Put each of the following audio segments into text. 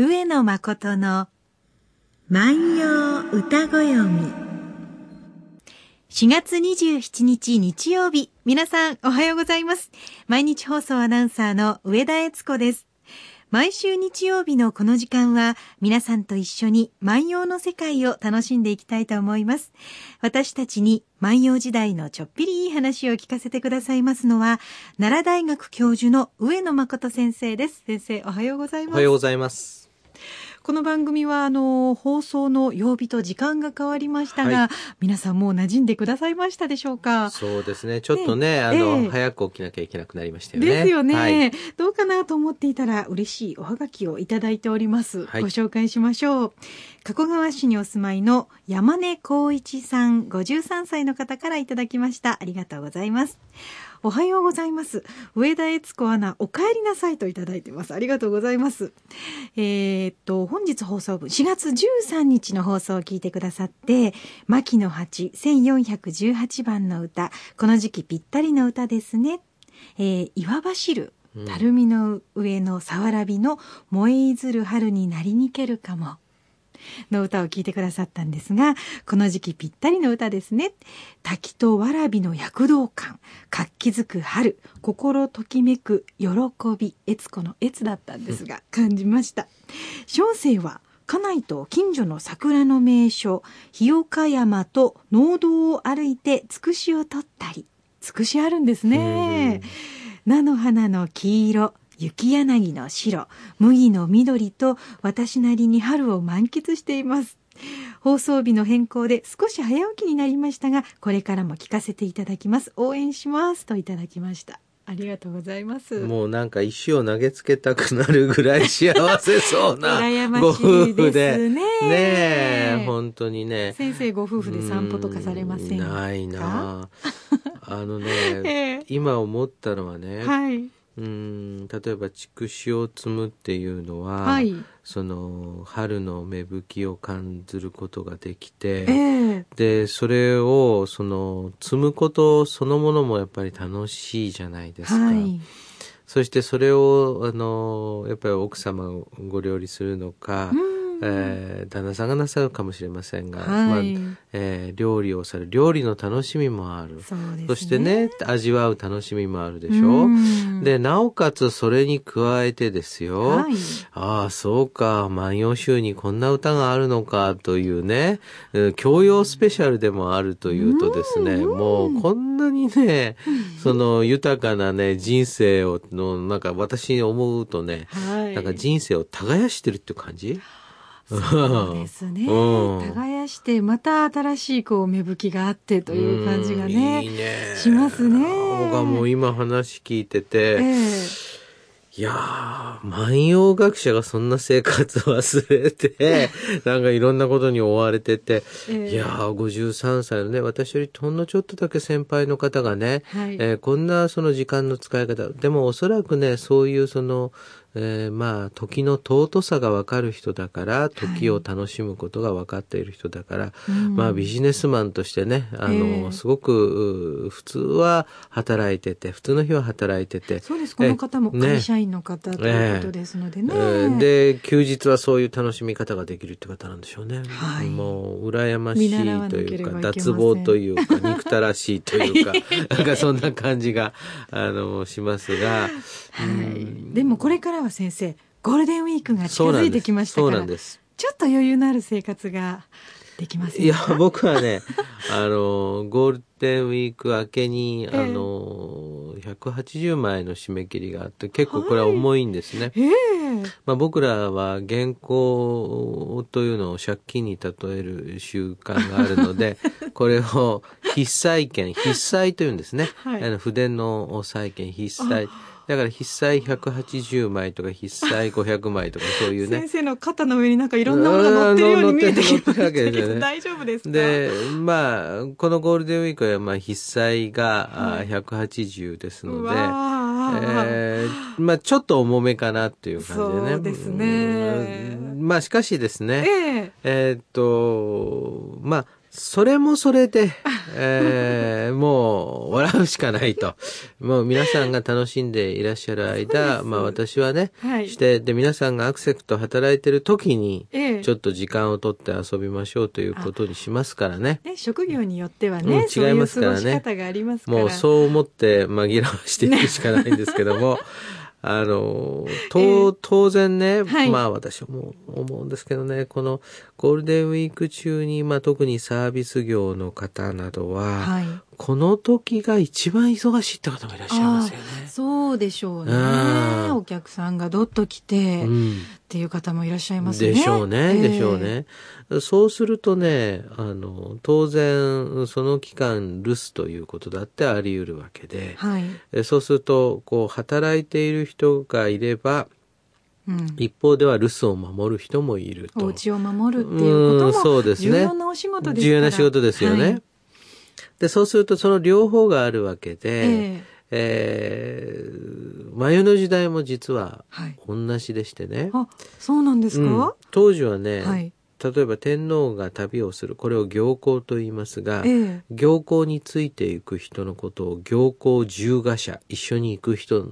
上野誠の万葉歌ご読み4月27日日曜日皆さんおはようございます毎日放送アナウンサーの上田悦子です毎週日曜日のこの時間は皆さんと一緒に万葉の世界を楽しんでいきたいと思います。私たちに万葉時代のちょっぴりいい話を聞かせてくださいますのは、奈良大学教授の上野誠先生です。先生、おはようございます。おはようございます。この番組はあの放送の曜日と時間が変わりましたが、はい、皆さんもう馴染んでくださいましたでしょうか？そうですね。ちょっとね、ねあの、えー、早く起きなきゃいけなくなりましたよね。ですよね、はい、どうかなと思っていたら嬉しいおはがきをいただいております、はい、ご紹介しましょう加古川市にお住まいの山根光一さん53歳の方からいただきましたありがとうございますおはようございます。上田悦子アナ、お帰りなさいといただいてます。ありがとうございます。えー、っと、本日放送分、4月13日の放送を聞いてくださって、牧野八1418番の歌、この時期ぴったりの歌ですね。えー、岩走る。たるみの上のさわらびの燃えいずる春になりにけるかも。の歌を聴いてくださったんですが、この時期ぴったりの歌ですね。滝とわらびの躍動感、活気づく春、心ときめく喜び、悦子の悦だったんですが、感じました。小生は、家内と近所の桜の名所、日岡山と農道を歩いてつくしを取ったり、つくしあるんですね。菜の花の黄色、雪柳の白、麦の緑と私なりに春を満喫しています。放送日の変更で少し早起きになりましたが、これからも聞かせていただきます。応援しますといただきました。ありがとうございます。もうなんか石を投げつけたくなるぐらい幸せそうなご夫婦で。ねねえ、本当にね。先生ご夫婦で散歩とかされませんか？ないなあのね、えー、今思ったのはね、はい、うん例えば筑紫を摘むっていうのは、はい、その春の芽吹きを感じることができて、えー、でそれをその摘むことそのものもやっぱり楽しいじゃないですか。はい、そしてそれをあのやっぱり奥様がご料理するのか、うんえー、旦那さんがなさるかもしれませんが、はい、まあえー、料理をされる料理の楽しみもある。そ、ね,、してね味わう楽しみもあるでしょ。うでなおかつそれに加えてですよ、はい、ああそうか万葉集にこんな歌があるのかというね教養スペシャルでもあるというとですねもうこんなにねその豊かなね人生をのなんか私に思うとね、はい、なんか人生を耕してるって感じ？そうですね、うん、耕してまた新しいこう芽吹きがあってという感じがね,、いいね。しますね。僕はもう今話聞いてて、えーいやー、万葉学者がそんな生活忘れて、なんかいろんなことに追われてて、えー、いやー、53歳のね、私よりほんのちょっとだけ先輩の方がね、はい、えー、こんなその時間の使い方、でもおそらくね、そういうその、えー、まあ時の尊さが分かる人だから時を楽しむことが分かっている人だから、はい、まあビジネスマンとしてねあの、えー、すごく普通は働いてて普通の日は働いててそうです。この方も会社員の方、ということですのでね、えー、で休日はそういう楽しみ方ができるって方なんでしょうね、はい、もう羨ましいというか脱帽というか 憎たらしいというかなんかそんな感じがあのしますが、はい、でもこれからからは先生ゴールデンウィークが近づいてきましたからちょっと余裕のある生活ができますいや僕はね あのゴールデンウィーク明けに、えー、あの180枚の締め切りがあって結構これは重いんですね、はい。えー、まあ、僕らは原稿というのを借金に例える習慣があるので これを筆債権筆債というんですね、はい、あの筆の債権筆債だから筆載180枚とか筆載500枚とかそういうね。先生の肩の上になんかいろんなものが乗ってるように見えてきるわけですよね。大丈夫ですか？で、まあ、このゴールデンウィークはまあ筆載が180ですので、えー、まあちょっと重めかなっていう感じでね。そうですね。まあしかしですね、えー、えー、っと、まあそれもそれで、えー、もう笑うしかないと。もう皆さんが楽しんでいらっしゃる間、まあ私はね、はい、して、で皆さんがアクセクト働いてる時に、ちょっと時間をとって遊びましょうということにしますからね。ね職業によってはね、うん、違いますからね。もうそう思って紛らわしていくしかないんですけども、あの、と、当然ね、はい、まあ私も思うんですけどね、このゴールデンウィーク中に、まあ特にサービス業の方などは、はい、この時が一番忙しいって方もいらっしゃいますよね。そうでしょうね。お客さんがどっと来て、うん、っていう方もいらっしゃいますね。でしょうね、でしょうね。そうするとね、あの、当然、その期間、留守ということだってあり得るわけで、はい、そうすると、こう、働いている人がいれば、うん、一方では留守を守る人もいると。お家を守るっていうこともそうですね。重要なお仕事です重要な仕事ですよね。はい、で、そうするとその両方があるわけで、えーえー、眉の時代も実は同じでしてね。はい、あ、そうなんですか、うん、当時はね、はい、例えば天皇が旅をするこれを行幸と言いますが、ええ、行幸についていく人のことを行幸従賀者一緒に行く人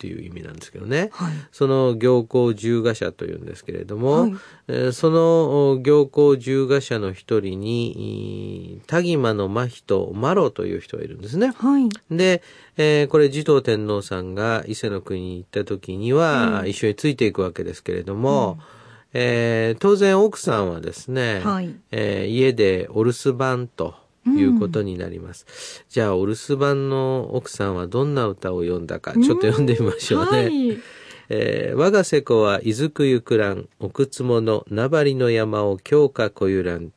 っていう意味なんですけどね、はい、その行幸従賀者というんですけれども、はい、えー、その行幸従賀者の一人に田島の真人麻呂という人がいるんですね。はい、で、えー、これ持統天皇さんが伊勢の国に行った時には一緒についていくわけですけれども、うん。えー、当然奥さんはですね、はい、えー、家でお留守番ということになります。うん、じゃあ、お留守番の奥さんはどんな歌を読んだか、ちょっと読んでみましょうね。はい、えー、我が瀬子は伊豆くゆくらん、奥つもの名張の山を強化こゆらん。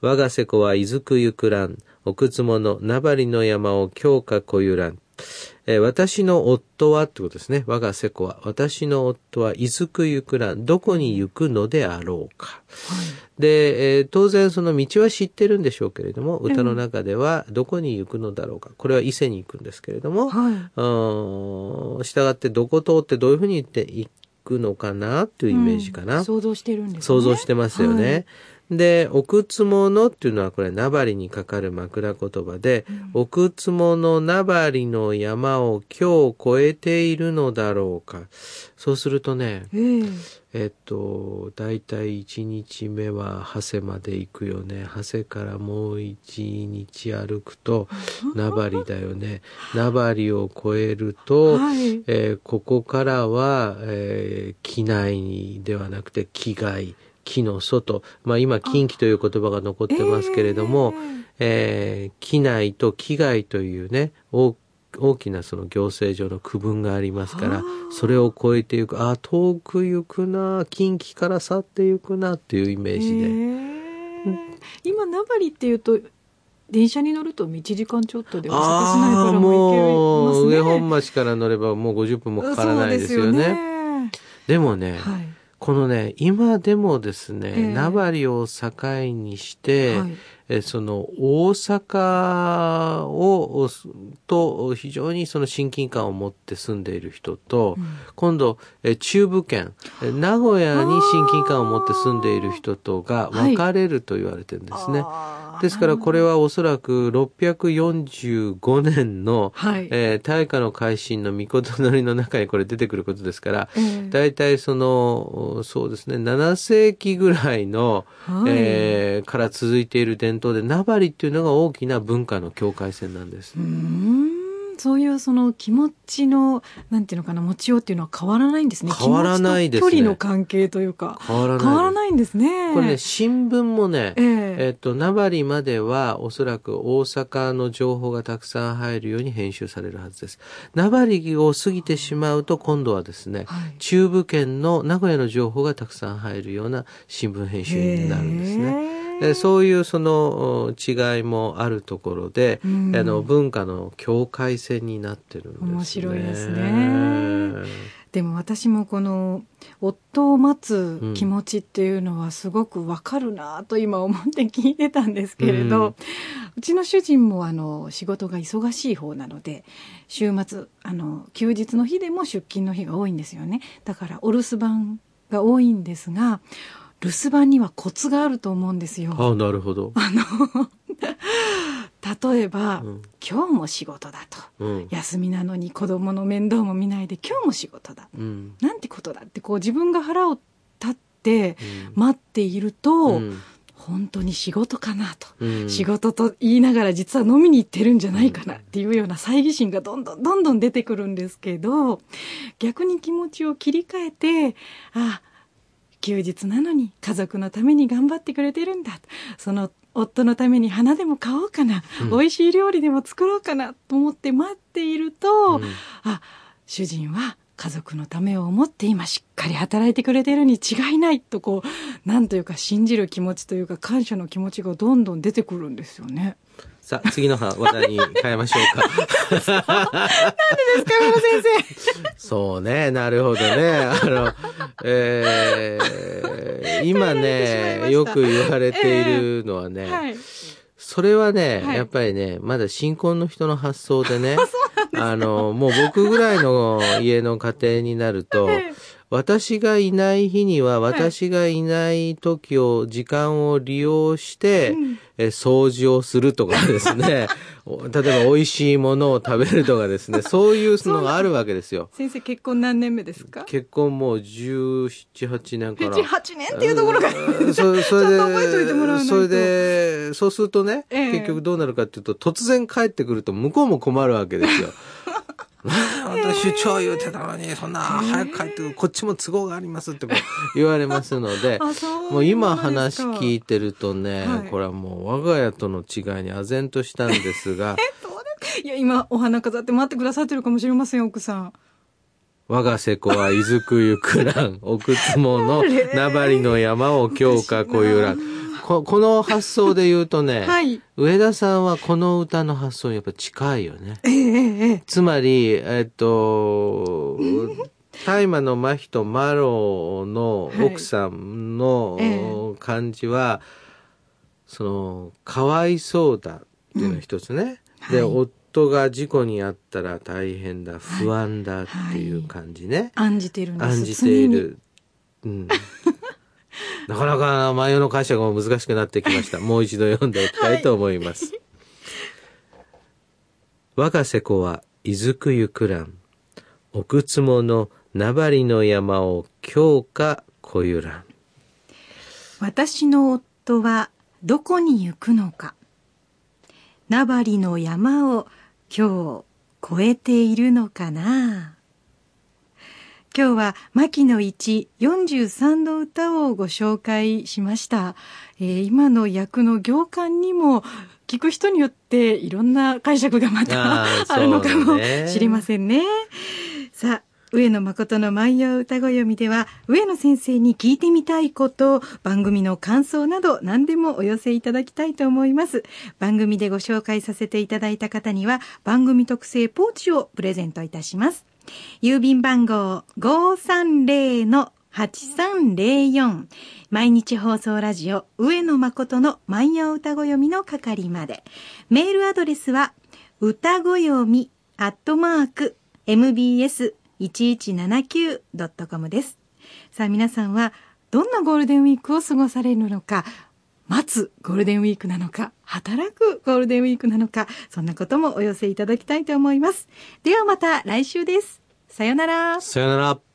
我が瀬子は伊豆くゆくらん、奥つもの名張の山を強化こゆらん。えー、私の夫はってことですね。我が瀬子は。私の夫は、いずくゆくら、どこに行くのであろうか。はい、で、えー、当然その道は知ってるんでしょうけれども、歌の中では、どこに行くのだろうか。これは伊勢に行くんですけれども、はい、従ってどこ通ってどういうふうに行って行くのかなっていうイメージかな。うん、想像してるんですね。想像してますよね。はいで、奥つものっていうのはこれ、名張にかかる枕言葉で、うん、奥つもの名張の山を今日越えているのだろうか。そうするとね、えー、えっと、だいたい1日目は長谷まで行くよね。長谷からもう1日歩くと、名張だよね。名張を越えると、はい、えー、ここからは、えー、機内ではなくて機外。木の外、まあ今近畿という言葉が残ってますけれども、えー、えー、機内と機外というね、大大きなその行政上の区分がありますから、それを超えていく、あ、遠く行くな、近畿から去っていくなっていうイメージで。今、名張っていうと、電車に乗ると1時間ちょっとで大阪市内からも行けますね。上本町から乗ればもう50分もかからないですよね。ででもね、はいこのね、今でもですね、えー、名張を境にして、はい、えその大阪をと非常にその親近感を持って住んでいる人と、うん、今度え中部圏名古屋に親近感を持って住んでいる人とが分かれると言われてるんですね。はい、ですからこれはおそらく645年の、はい、えー、大化の改新の御事のりの中にこれ出てくることですから、えー、大体そのそうですね7世紀ぐらいの、はい、えー、から続いている伝統で名張っていうのが大きな文化の境界線なんです。うんそういうその気持ちのなんていうのかな持ちようっていうのは変わらないんですね。変わらないですね。距離の関係というか変わらない変わらないんですね。これね新聞もね、えー、えっと名張まではおそらく大阪の情報がたくさん入るように編集されるはずです。名張を過ぎてしまうと今度はですね、はい、中部圏の名古屋の情報がたくさん入るような新聞編集になるんですね。そういうその違いもあるところで、うん、あの文化の境界線になってるんですね。面白いですね。でも私もこの夫を待つ気持ちっていうのはすごくわかるなと今思って聞いてたんですけれど、うん、うちの主人もあの仕事が忙しい方なので週末あの休日の日でも出勤の日が多いんですよねだからお留守番が多いんですが留守番にはコツがあると思うんですよ。あなるほど。あの例えば、うん、今日も仕事だと、うん、休みなのに子供の面倒も見ないで今日も仕事だ、うん、なんてことだってこう自分が腹を立って待っていると、本当に仕事かなと、仕事と言いながら実は飲みに行ってるんじゃないかなっていうような猜疑心がどんどんどんどん出てくるんですけど逆に気持ちを切り替えてあ休日なのに家族のために頑張ってくれてるんだその夫のために花でも買おうかな、うん、美味しい料理でも作ろうかなと思って待っていると、うん、あ主人は家族のためを思って今しっかり働いてくれてるに違いないとこうなんというか信じる気持ちというか感謝の気持ちがどんどん出てくるんですよね。さあ、次の話題に変えましょうか。なんでですか、山田先生。そうね、なるほどね。あの、えー、今ね、よく言われているのはね、えーはい。それはね、はい、やっぱりね、まだ新婚の人の発想でね、あの、もう僕ぐらいの 家の家庭になると、私がいない日には、私がいない時を、時間を利用して、え掃除をするとかですね、例えば美味しいものを食べるとかですね、そういうのがあるわけですよ。先生結婚何年目ですか？結婚もう17、8年から。7、8年っていうところが、そそれで、それで、そうするとね、え。結局どうなるかっていうと、突然帰ってくると向こうも困るわけですよ。私超言うてたのに、そんな早く帰ってくる、こっちも都合がありますって言われますので、もう今話聞いてるとね、はい、これはもう我が家との違いに唖然としたんですが、いや、今お花飾って待ってくださってるかもしれません、奥さん。我が瀬古は伊豆くゆくらん、奥つもの名張の山を強化こゆらん。ここの発想で言うとね、はい、上田さんはこの歌の発想にやっぱ近いよね。えー、えー、つまり、えっと、大麻の麻痺とマロの奥さんの感じは、はいえー、その、かわいそうだっていうのが一つね。うん、で、はい、夫が事故に遭ったら大変だ、不安だっていう感じね。案じてるんです。案じている。うん。なかなか前の解釈も難しくなってきました。もう一度読んでおきたいと思います。はい、我が瀬子は伊豆くゆくらん。奥つもの名張の山を強化こゆらん。私の夫はどこに行くのか。名張の山を今日越えているのかな。今日は牧野一43の歌をご紹介しました、えー、今の役の行間にも聞く人によっていろんな解釈がまたあ るのかもしれませんね。さあ上野誠の万葉歌子読みでは、上野先生に聞いてみたいこと、番組の感想など何でもお寄せいただきたいと思います。番組でご紹介させていただいた方には、番組特製ポーチをプレゼントいたします。郵便番号530-8304毎日放送ラジオ上野誠の万葉歌子読みの係まで。メールアドレスは歌子読みアットマーク mbs1179.com です。さあ皆さんはどんなゴールデンウィークを過ごされるのか待つゴールデンウィークなのか、働くゴールデンウィークなのか、そんなこともお寄せいただきたいと思います。ではまた来週です。さよなら。さよなら。